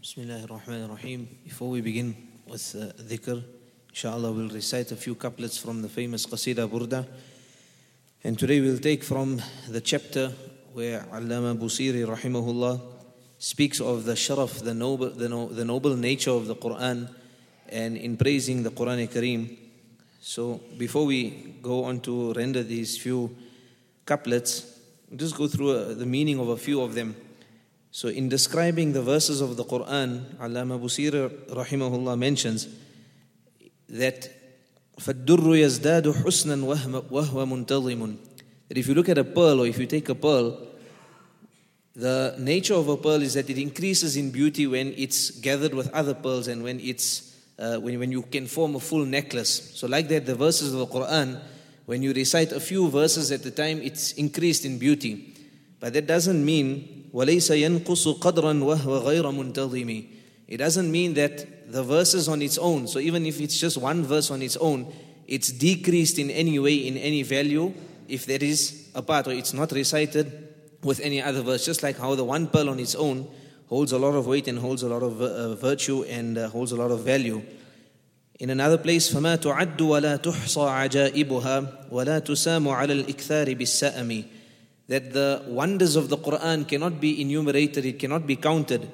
Bismillah ar-Rahman ar-Rahim. Before we begin with uh, dhikr, inshallah we'll recite a few couplets from the famous Qasida Burda. And today we'll take from the chapter where Allama Busiri rahimahullah speaks of the sharaf, the noble, the, no, the noble nature of the Quran and in praising the Quran Kareem. So before we go on to render these few couplets, just go through uh, the meaning of a few of them. So, in describing the verses of the Quran, Allama Busir rahimahullah mentions that فَالدُّرُّ يَزْدَادُ حُسْنًا وَهُوَ مُنْتَظِمٌ That if you look at a pearl or if you take a pearl, the nature of a pearl is that it increases in beauty when it's gathered with other pearls and when it's uh, when, when you can form a full necklace. So, like that, the verses of the Quran, when you recite a few verses at a time, it's increased in beauty. But that doesn't mean وليس ينقص قدرا وهو غير منتظم It doesn't mean that the verses on its own, so even if it's just one verse on its own, it's decreased in any way, in any value, if there is a part or it's not recited with any other verse. Just like how the one pearl on its own holds a lot of weight and holds a lot of uh, virtue and uh, holds a lot of value. In another place, فما تعد ولا تحصى عجائبها ولا تسام على الإكثار بالسأم that the wonders of the Quran cannot be enumerated, it cannot be counted.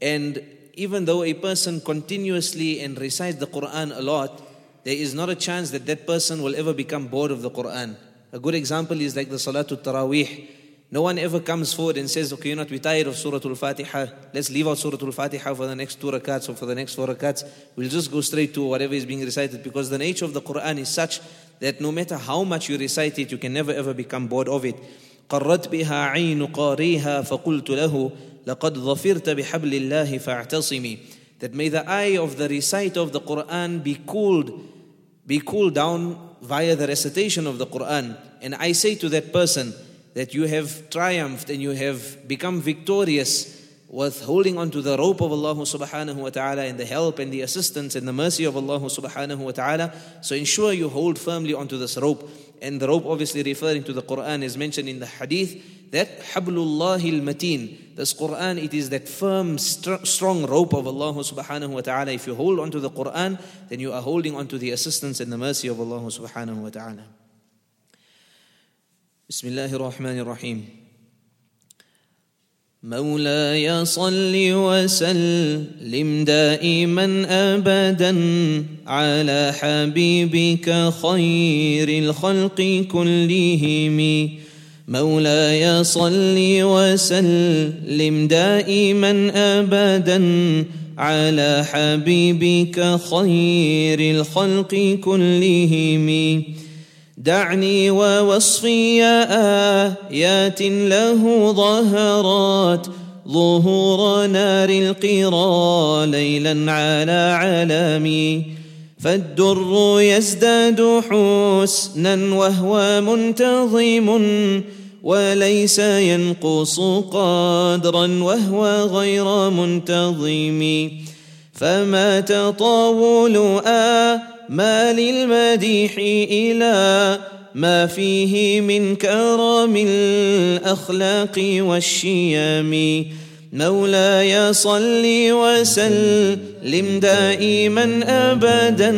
And even though a person continuously and recites the Quran a lot, there is not a chance that that person will ever become bored of the Quran. A good example is like the Salatul Taraweeh. No one ever comes forward and says, okay, you're not, we're tired of Surah Al-Fatiha. Let's leave out Surah Al-Fatiha for the next two rakats or for the next four rakats. We'll just go straight to whatever is being recited because the nature of the Quran is such that no matter how much you recite it, you can never ever become bored of it. قرت بها عين قاريها فقلت له لقد ظفرت بحبل الله فاعتصمي that may the eye of the recite of the Quran be cooled be cooled down via the recitation of the Quran and I say to that person that you have triumphed and you have become victorious with holding on to the rope of Allah subhanahu wa ta'ala and the help and the assistance and the mercy of Allah subhanahu wa ta'ala. So ensure you hold firmly onto this rope. And the rope obviously referring to the Quran is mentioned in the hadith that Hablullah al-Mateen. This Quran, it is that firm, strong rope of Allah subhanahu wa ta'ala. If you hold onto the Quran, then you are holding onto the assistance and the mercy of Allah subhanahu wa ta'ala. Bismillahir Rahmanir Rahim. مولاي صل وسلم دائما أبدا على حبيبك خير الخلق كلهم. مولاي صل وسلم دائما أبدا على حبيبك خير الخلق كلهم. دعني ووصفي آيات له ظهرات. ظهور نار القرى ليلا على علامي فالدر يزداد حسنا وهو منتظم وليس ينقص قدرا وهو غير منتظم. فما تطاول آه ما للمديح إلى ما فيه من كرم الأخلاق والشيم مولاي صل وسلم دائما أبدا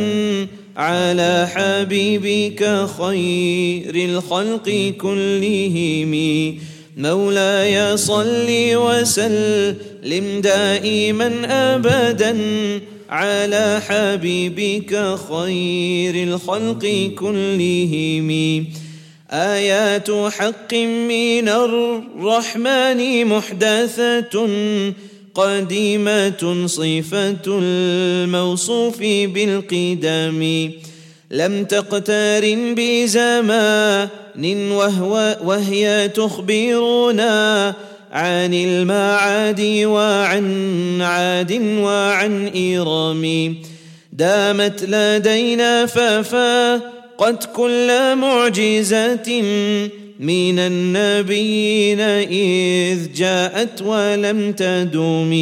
على حبيبك خير الخلق كلهم. مولاي صل وسلم دائما أبدا على حبيبك خير الخلق كلهم. آيات حق من الرحمن محدثة قديمة صفة الموصوف بالقدم. لم تقترن بزمان وهو وهي تخبرنا عن المعاد وعن عاد وعن إرم دامت لدينا ففاقت كل معجزة من النبيين إذ جاءت ولم تدوم.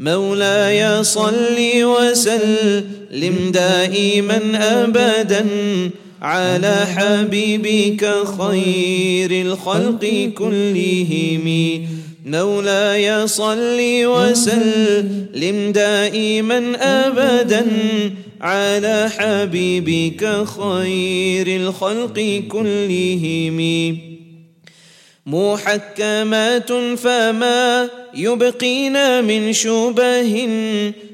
مولاي صل وسلم دائما أبدا. على حبيبك خير الخلق كلهم. مولاي صل وسلم دائما ابدا على حبيبك خير الخلق كلهم. محكمات فما يبقين من شبه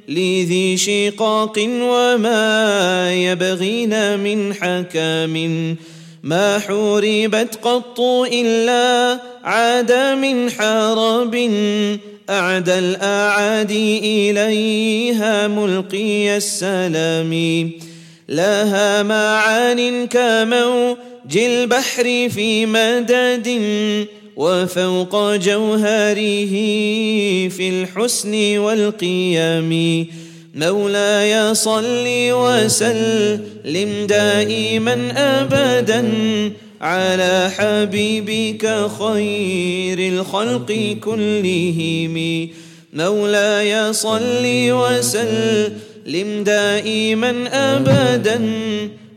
لذي شقاق وما يبغين من حكام. ما حوربت قط إلا عاد من حرب أعدى الأعادي إليها ملقي السلام. لها معان كموج البحر في مدد وفوق جوهره في الحسن والقيم مولاي صل وسلم دائما ابدا على حبيبك خير الخلق كلهم. مولاي صل وسلم دائما ابدا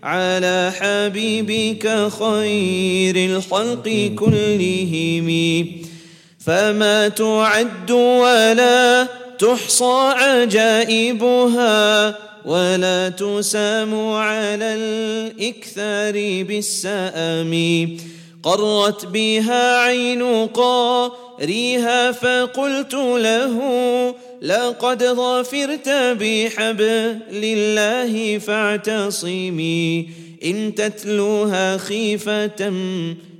على حبيبك خير الخلق كلهم. فما تعد ولا تحصى عجائبها ولا تسام على الإكثار بالسأم. قرت بها عين قاريها فقلت له لقد ظفرت بحبل الله فاعتصمي إن تتلوها خيفة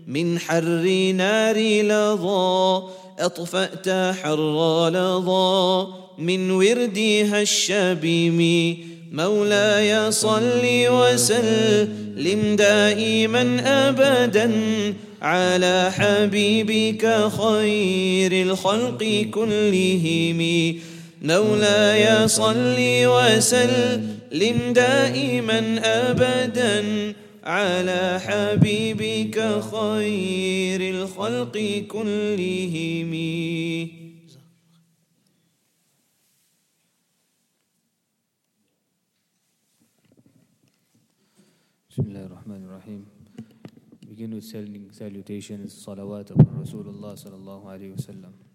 من حر نار لظى أطفأت حر لظى من وردها الشبيم. مولاي صل وسلم دائما أبدا على حبيبك خير الخلق كلهم. مولاي صل وسلم دائما أبدا على حبيبك خير الخلق كلهم بسم الله الرحمن الرحيم Begin with sending salutations, salawat upon Rasulullah sallallahu alayhi wa sallam.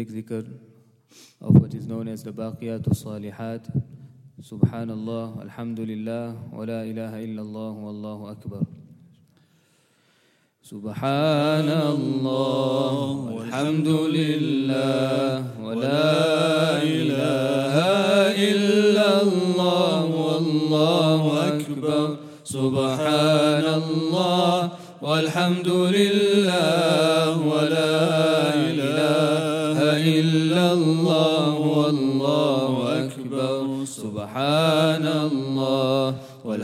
make dhikr of what is known as the Baqiyat Salihat Subhanallah, Alhamdulillah, wa la ilaha illallah, wallahu akbar سبحان الله والحمد لله ولا إله إلا الله والله أكبر لله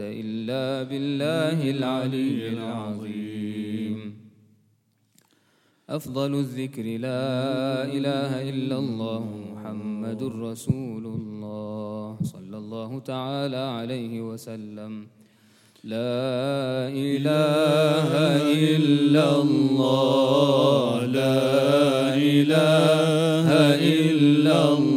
إلا بالله العلي العظيم. أفضل الذكر لا إله إلا الله محمد رسول الله صلى الله تعالى عليه وسلم. لا إله إلا الله لا إله إلا الله.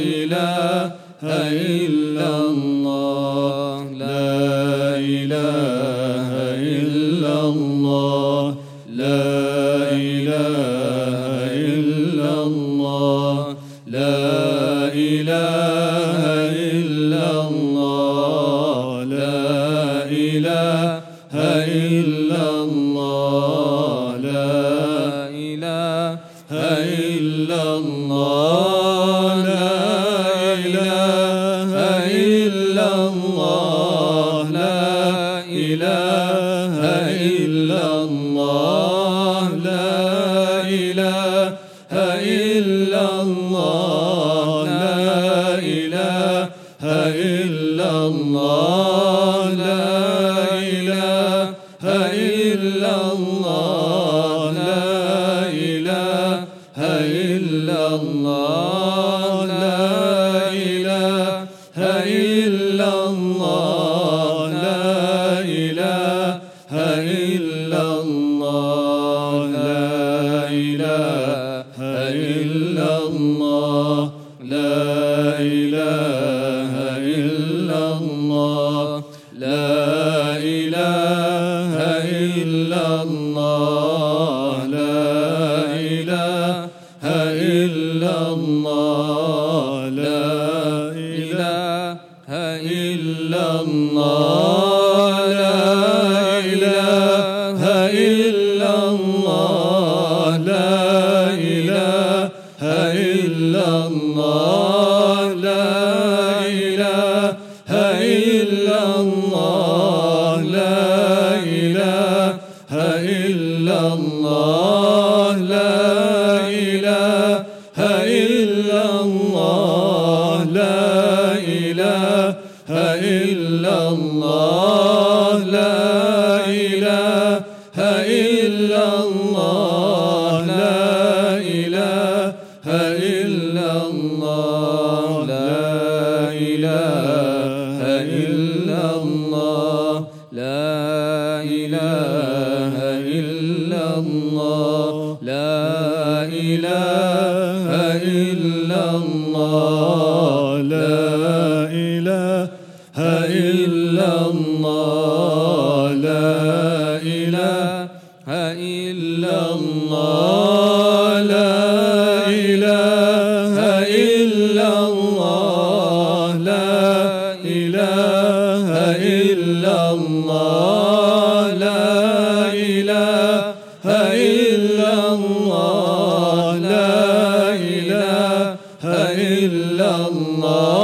إله إلا الله. Oh. الله. لا إله إلا الله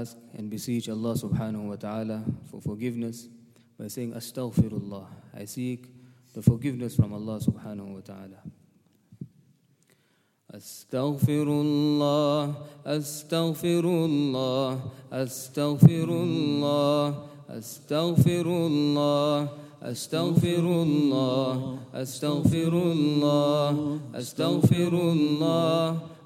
ask and beseech Allah subhanahu wa ta'ala for forgiveness by saying Astaghfirullah. I seek the forgiveness from Allah subhanahu wa ta'ala. أستغفر الله أستغفر الله أستغفر الله أستغفر الله أستغفر الله أستغفر الله أستغفر الله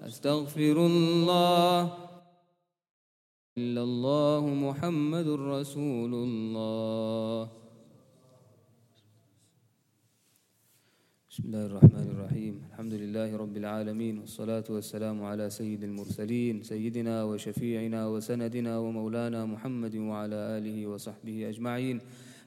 أستغفر الله إلا الله محمد رسول الله. بسم الله الرحمن الرحيم. الحمد لله رب العالمين والصلاة والسلام على سيد المرسلين سيدنا وشفيعنا وسندنا ومولانا محمد وعلى آله وصحبه أجمعين.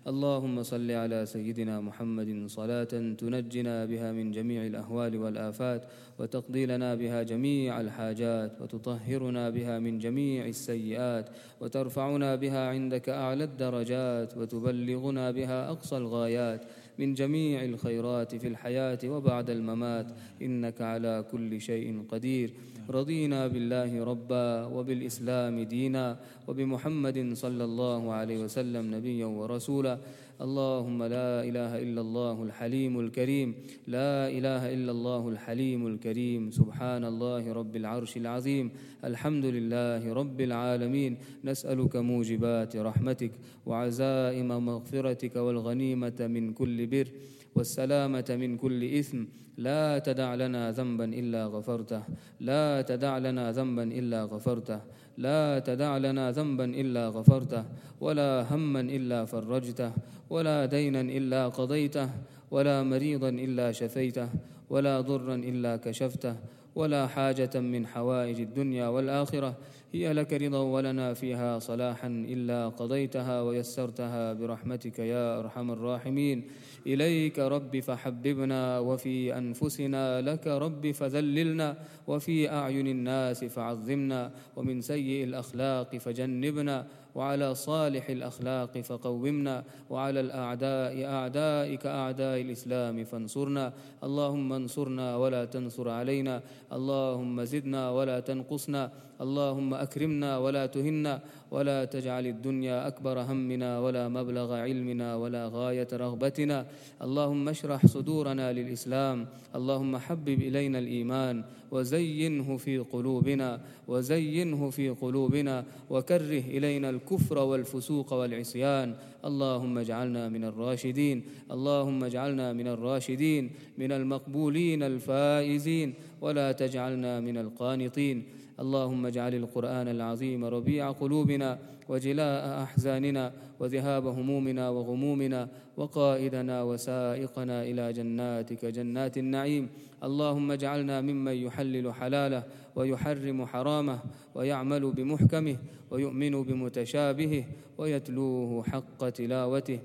اللهم صل على سيدنا محمد صلاة تنجنا بها من جميع الأهوال والآفات وتقضي لنا بها جميع الحاجات وتطهرنا بها من جميع السيئات وترفعنا بها عندك أعلى الدرجات وتبلغنا بها أقصى الغايات. من جميع الخيرات في الحياة وبعد الممات. إنك على كل شيء قدير. رضينا بالله ربا وبالإسلام دينا وبمحمد صلى الله عليه وسلم نبيا ورسولا. اللهم لا إله إلا الله الحليم الكريم. لا إله إلا الله الحليم الكريم. سبحان الله رب العرش العظيم. الحمد لله رب العالمين. نسألك موجبات رحمتك وعزائم مغفرتك والغنيمة من كل بر. والسلامة من كل إثم. لا تدع لنا ذنبا إلا غفرته. لا تدع لنا ذنبا إلا غفرته. لا تدع لنا ذنبا إلا غفرته. ولا هما إلا فرجته. ولا دينا إلا قضيته. ولا مريضا إلا شفيته. ولا ضرا إلا كشفته. ولا حاجة من حوائج الدنيا والآخرة. هي لك رضا ولنا فيها صلاحا إلا قضيتها ويسرتها برحمتك يا أرحم الراحمين. إليك رب فحببنا وفي أنفسنا لك رب فذللنا وفي أعين الناس فعظمنا ومن سيء الأخلاق فجنبنا وعلى صالح الأخلاق فقومنا وعلى الأعداء أعدائك أعداء الإسلام فانصرنا. اللهم انصرنا ولا تنصر علينا. اللهم زدنا ولا تنقصنا. اللهم أكرمنا ولا تهنا. ولا تجعل الدنيا أكبر همنا ولا مبلغ علمنا ولا غاية رغبتنا. اللهم اشرح صدورنا للإسلام. اللهم حبب إلينا الإيمان. وزينه في قلوبنا وزينه في قلوبنا وكره إلينا الكفر والفسوق والعصيان. اللهم اجعلنا من الراشدين اللهم اجعلنا من الراشدين من المقبولين الفائزين ولا تجعلنا من القانطين. اللهم اجعل القرآن العظيم ربيع قلوبنا وجلاء أحزاننا وذهاب همومنا وغمومنا وقائدنا وسائقنا إلى جناتك جنات النعيم. اللهم اجعلنا ممن يحلل حلاله ويحرم حرامه ويعمل بمحكمه ويؤمن بمتشابهه ويتلوه حق تلاوته.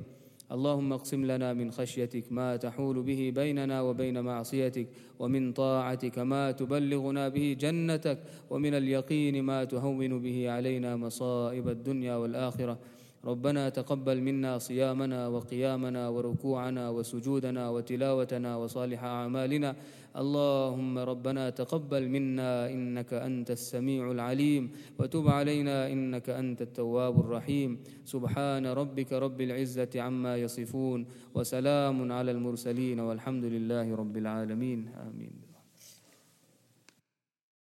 اللهم اقسم لنا من خشيتك ما تحول به بيننا وبين معصيتك ومن طاعتك ما تبلغنا به جنتك ومن اليقين ما تهون به علينا مصائب الدنيا والآخرة. ربنا تقبل منا صيامنا وقيامنا وركوعنا وسجودنا وتلاوتنا وصالح أعمالنا. اللهم ربنا تقبل منا إنك أنت السميع العليم. وتب علينا إنك أنت التواب الرحيم. سبحان ربك رب العزة عما يصفون. وسلام على المرسلين والحمد لله رب العالمين. آمين.